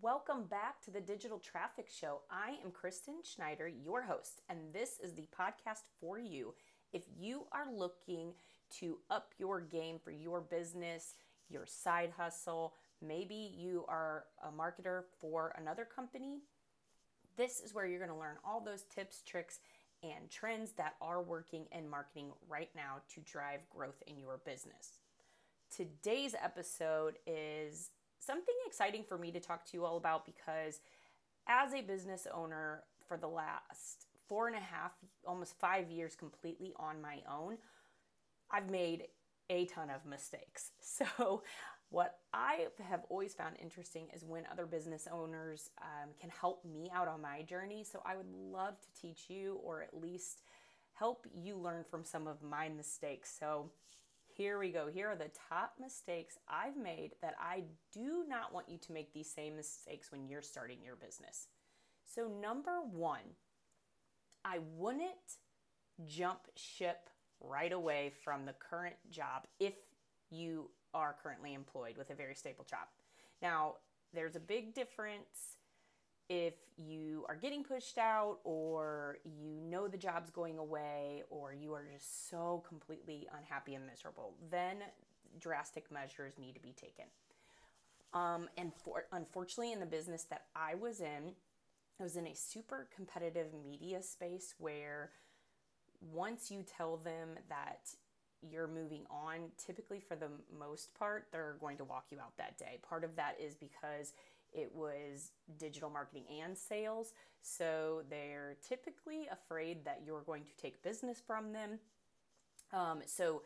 Welcome back to the Digital Traffic Show. I am Kristen Schneider, your host, and this is the podcast for you. If you are looking to up your game for your business, your side hustle, maybe you are a marketer for another company, this is where you're going to learn all those tips, tricks, and trends that are working in marketing right now to drive growth in your business. Today's episode is something exciting for me to talk to you all about because as a business owner for the last four and a half, almost five years completely on my own, I've made a ton of mistakes. So, what I have always found interesting is when other business owners um, can help me out on my journey. So, I would love to teach you or at least help you learn from some of my mistakes. So, here we go. Here are the top mistakes I've made that I do not want you to make these same mistakes when you're starting your business. So, number one, I wouldn't jump ship right away from the current job if you are currently employed with a very stable job. Now, there's a big difference if you are getting pushed out or you know the job's going away or you are just so completely unhappy and miserable, then drastic measures need to be taken. Um, and for, unfortunately, in the business that I was in, I was in a super competitive media space where once you tell them that you're moving on, typically for the most part, they're going to walk you out that day. Part of that is because it was digital marketing and sales. So they're typically afraid that you're going to take business from them. Um, so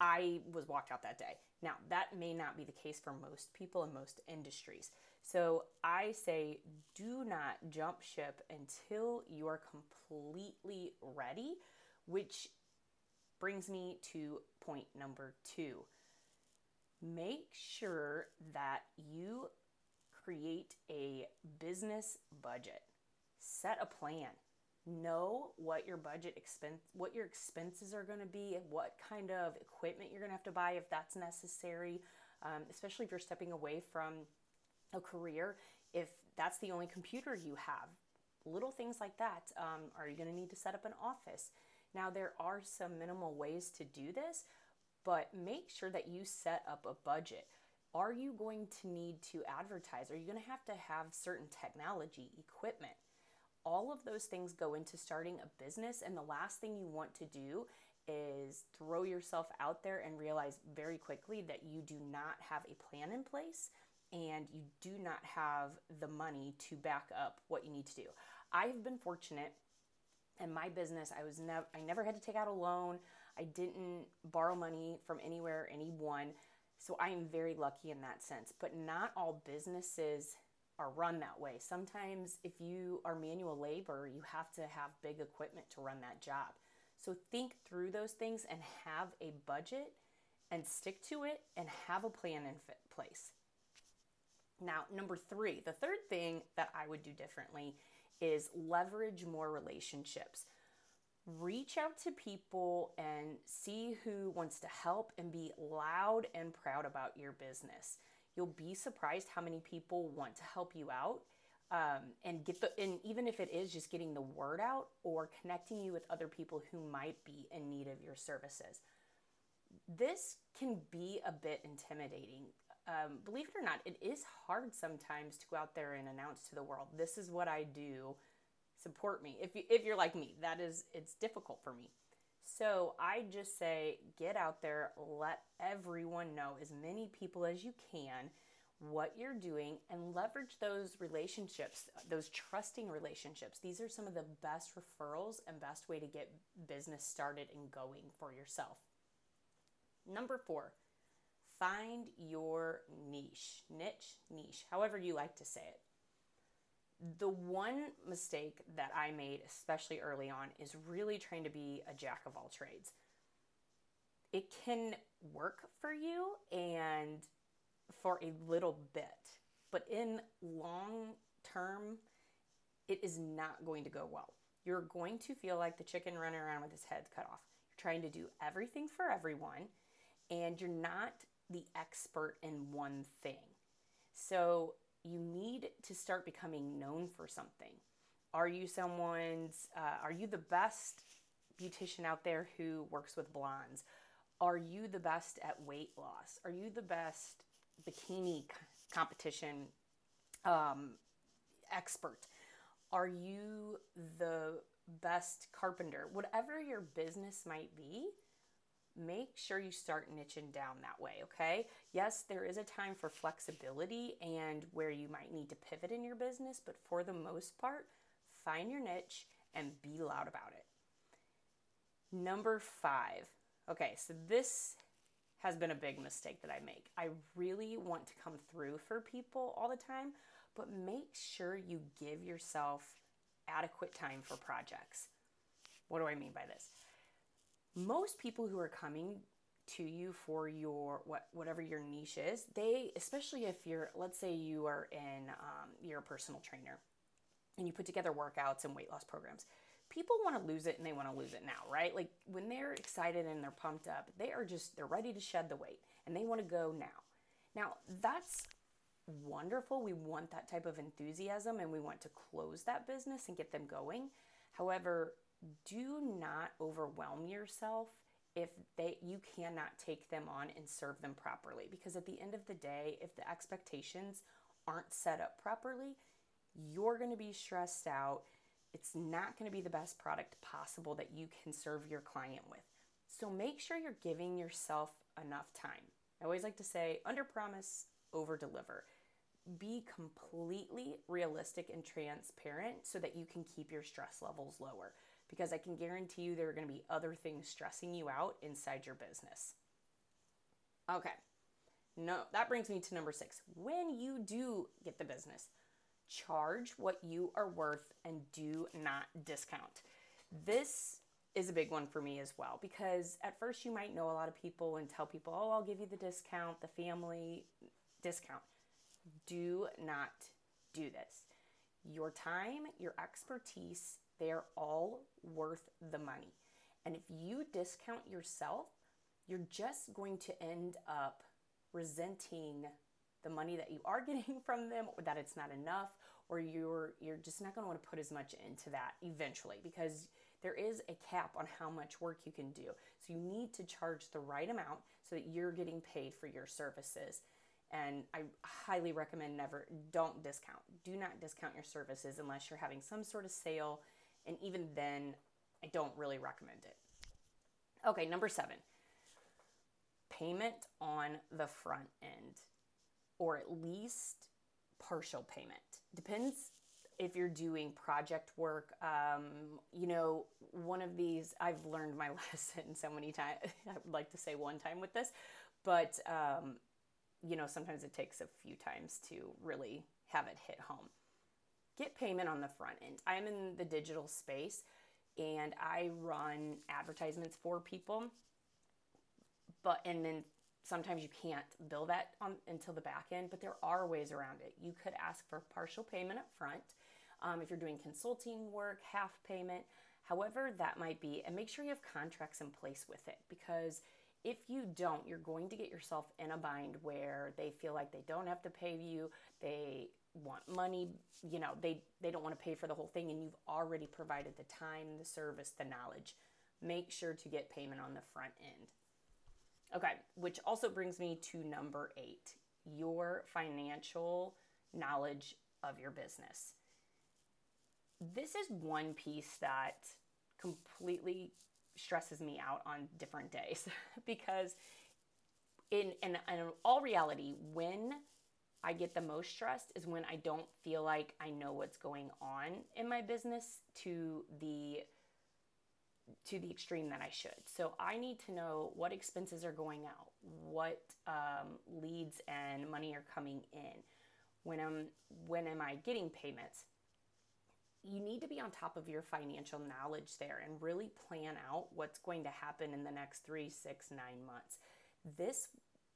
I was walked out that day. Now, that may not be the case for most people in most industries. So I say do not jump ship until you are completely ready, which brings me to point number two. Make sure that you create a business budget. Set a plan. Know what your budget expense what your expenses are going to be, what kind of equipment you're going to have to buy if that's necessary, um, especially if you're stepping away from a career. If that's the only computer you have, little things like that. Um, are you going to need to set up an office? Now, there are some minimal ways to do this, but make sure that you set up a budget. Are you going to need to advertise? Are you going to have to have certain technology, equipment? All of those things go into starting a business, and the last thing you want to do is throw yourself out there and realize very quickly that you do not have a plan in place and you do not have the money to back up what you need to do. I have been fortunate in my business. I was never I never had to take out a loan. I didn't borrow money from anywhere, anyone. So I am very lucky in that sense. But not all businesses are run that way. Sometimes, if you are manual labor, you have to have big equipment to run that job. So think through those things and have a budget and stick to it and have a plan in place. Now, number three, the third thing that I would do differently is leverage more relationships reach out to people and see who wants to help and be loud and proud about your business. You'll be surprised how many people want to help you out. Um, and get the and even if it is just getting the word out or connecting you with other people who might be in need of your services this can be a bit intimidating um, believe it or not it is hard sometimes to go out there and announce to the world this is what i do support me. If you, if you're like me, that is it's difficult for me. So I just say get out there, let everyone know as many people as you can what you're doing and leverage those relationships, those trusting relationships. These are some of the best referrals and best way to get business started and going for yourself. Number 4, find your niche, niche, niche, however you like to say it the one mistake that I made, especially early on, is really trying to be a jack of all trades. It can work for you and for a little bit, but in long term, it is not going to go well. You're going to feel like the chicken running around with his head cut off. You're trying to do everything for everyone, and you're not the expert in one thing. So, you need to start becoming known for something. Are you someone's, uh, are you the best beautician out there who works with blondes? Are you the best at weight loss? Are you the best bikini competition um, expert? Are you the best carpenter? Whatever your business might be, make sure you start niching down that way, okay? Yes, there is a time for flexibility and where you might need to pivot in your business, but for the most part, find your niche and be loud about it. Number five. Okay, so this has been a big mistake that I make. I really want to come through for people all the time, but make sure you give yourself adequate time for projects. What do I mean by this? Most people who are coming to you for your what whatever your niche is, they especially if you're let's say you are in um, you're a personal trainer and you put together workouts and weight loss programs. People want to lose it and they want to lose it now, right? Like when they're excited and they're pumped up, they are just they're ready to shed the weight and they want to go now. Now, that's wonderful. We want that type of enthusiasm and we want to close that business and get them going. However, do not overwhelm yourself if they you cannot take them on and serve them properly because at the end of the day, if the expectations aren't set up properly, you're going to be stressed out. It's not going to be the best product possible that you can serve your client with. So make sure you're giving yourself enough time. I always like to say under promise, over deliver. Be completely realistic and transparent so that you can keep your stress levels lower because I can guarantee you there are going to be other things stressing you out inside your business. Okay. No, that brings me to number 6. When you do get the business, charge what you are worth and do not discount. This is a big one for me as well because at first you might know a lot of people and tell people, oh, I'll give you the discount, the family discount. Do not do this. Your time, your expertise, they are all worth the money. And if you discount yourself, you're just going to end up resenting the money that you are getting from them or that it's not enough or you're you're just not going to want to put as much into that eventually because there is a cap on how much work you can do. So you need to charge the right amount so that you're getting paid for your services. And I highly recommend never don't discount. Do not discount your services unless you're having some sort of sale and even then I don't really recommend it. Okay, number 7. Payment on the front end or at least partial payment. Depends if you're doing project work. Um, you know, one of these, I've learned my lesson so many times. I would like to say one time with this, but, um, you know, sometimes it takes a few times to really have it hit home. Get payment on the front end. I'm in the digital space and I run advertisements for people. But, and then sometimes you can't bill that on until the back end, but there are ways around it. You could ask for partial payment up front um, if you're doing consulting work, half payment, however that might be, and make sure you have contracts in place with it because if you don't, you're going to get yourself in a bind where they feel like they don't have to pay you, they want money, you know, they they don't want to pay for the whole thing and you've already provided the time, the service, the knowledge. Make sure to get payment on the front end. Okay, which also brings me to number eight your financial knowledge of your business. This is one piece that completely stresses me out on different days because, in, in, in all reality, when I get the most stressed is when I don't feel like I know what's going on in my business to the to the extreme that I should. So I need to know what expenses are going out, what um, leads and money are coming in. When am when am I getting payments? You need to be on top of your financial knowledge there and really plan out what's going to happen in the next three, six, nine months. This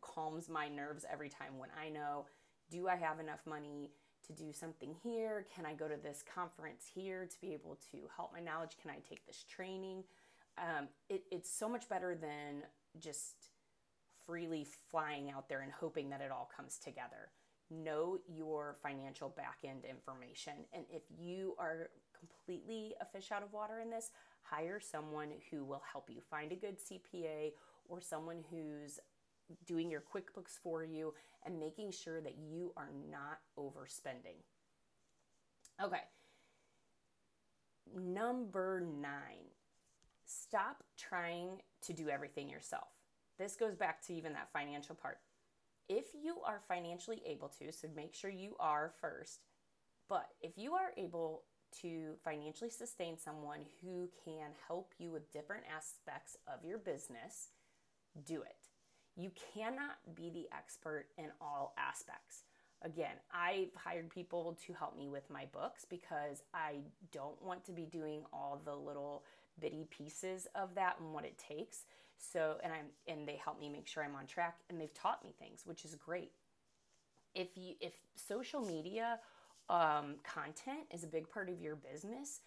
calms my nerves every time when I know do I have enough money to do something here? Can I go to this conference here to be able to help my knowledge? Can I take this training? Um, it, it's so much better than just freely flying out there and hoping that it all comes together. Know your financial back end information. And if you are completely a fish out of water in this, hire someone who will help you find a good CPA or someone who's doing your QuickBooks for you and making sure that you are not overspending. Okay. Number nine, stop trying to do everything yourself. This goes back to even that financial part. If you are financially able to, so make sure you are first, but if you are able to financially sustain someone who can help you with different aspects of your business, do it. You cannot be the expert in all aspects. Again, I've hired people to help me with my books because I don't want to be doing all the little bitty pieces of that and what it takes. So, and I'm and they help me make sure I'm on track and they've taught me things, which is great. If you if social media um, content is a big part of your business,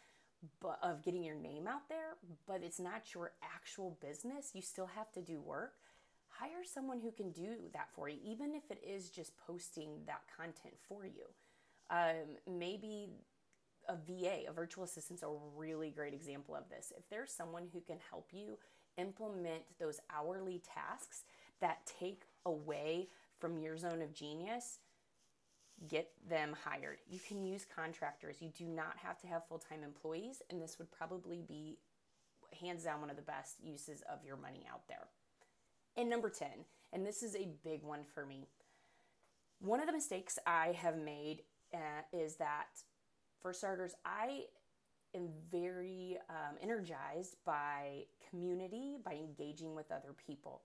but of getting your name out there, but it's not your actual business, you still have to do work. Hire someone who can do that for you, even if it is just posting that content for you. Um, maybe a VA, a virtual assistant, is a really great example of this. If there's someone who can help you implement those hourly tasks that take away from your zone of genius, get them hired. You can use contractors. You do not have to have full time employees, and this would probably be hands down one of the best uses of your money out there. And number 10, and this is a big one for me. One of the mistakes I have made uh, is that, for starters, I am very um, energized by community, by engaging with other people.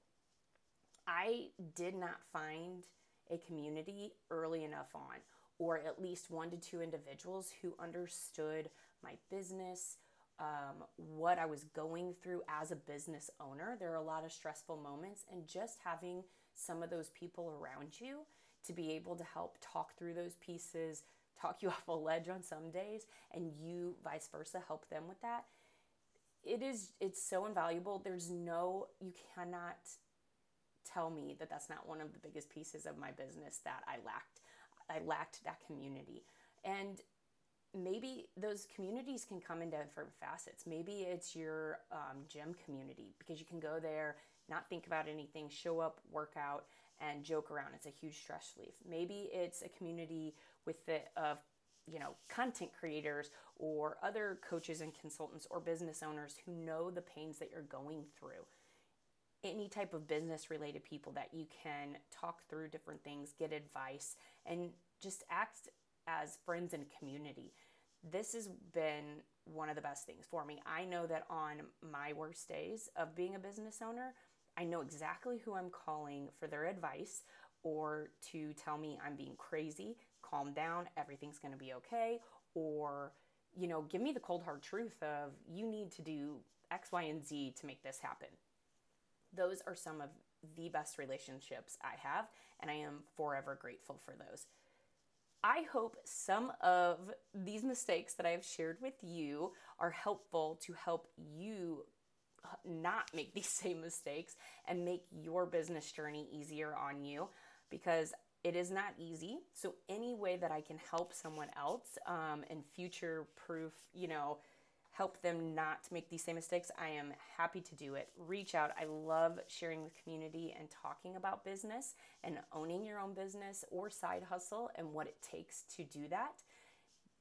I did not find a community early enough on, or at least one to two individuals who understood my business, um, what I was going through as a business owner. There are a lot of stressful moments, and just having some of those people around you to be able to help talk through those pieces, talk you off a ledge on some days, and you vice versa help them with that. It is it's so invaluable. There's no you cannot tell me that that's not one of the biggest pieces of my business that I lacked. I lacked that community. And maybe those communities can come in different facets. Maybe it's your um, gym community because you can go there, not think about anything, show up, work out, and joke around. It's a huge stress relief. Maybe it's a community with the of you know content creators or other coaches and consultants or business owners who know the pains that you're going through any type of business related people that you can talk through different things, get advice, and just act as friends and community. This has been one of the best things for me. I know that on my worst days of being a business owner, I know exactly who I'm calling for their advice or to tell me I'm being crazy, calm down, everything's going to be okay, or you know, give me the cold hard truth of you need to do X, Y, and Z to make this happen those are some of the best relationships I have, and I am forever grateful for those. I hope some of these mistakes that I have shared with you are helpful to help you not make these same mistakes and make your business journey easier on you because it is not easy. So, any way that I can help someone else um, and future proof, you know, help them not make these same mistakes, I am happy to do it. Reach out. I love sharing with community and talking about business and owning your own business or side hustle and what it takes to do that.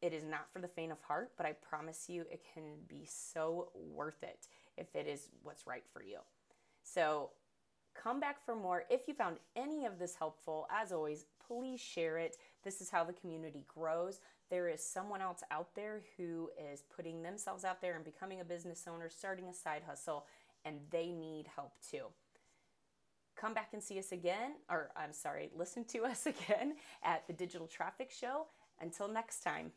It is not for the faint of heart, but I promise you it can be so worth it if it is what's right for you. So, come back for more. If you found any of this helpful, as always, please share it. This is how the community grows there is someone else out there who is putting themselves out there and becoming a business owner, starting a side hustle, and they need help too. Come back and see us again, or I'm sorry, listen to us again at the Digital Traffic Show. Until next time.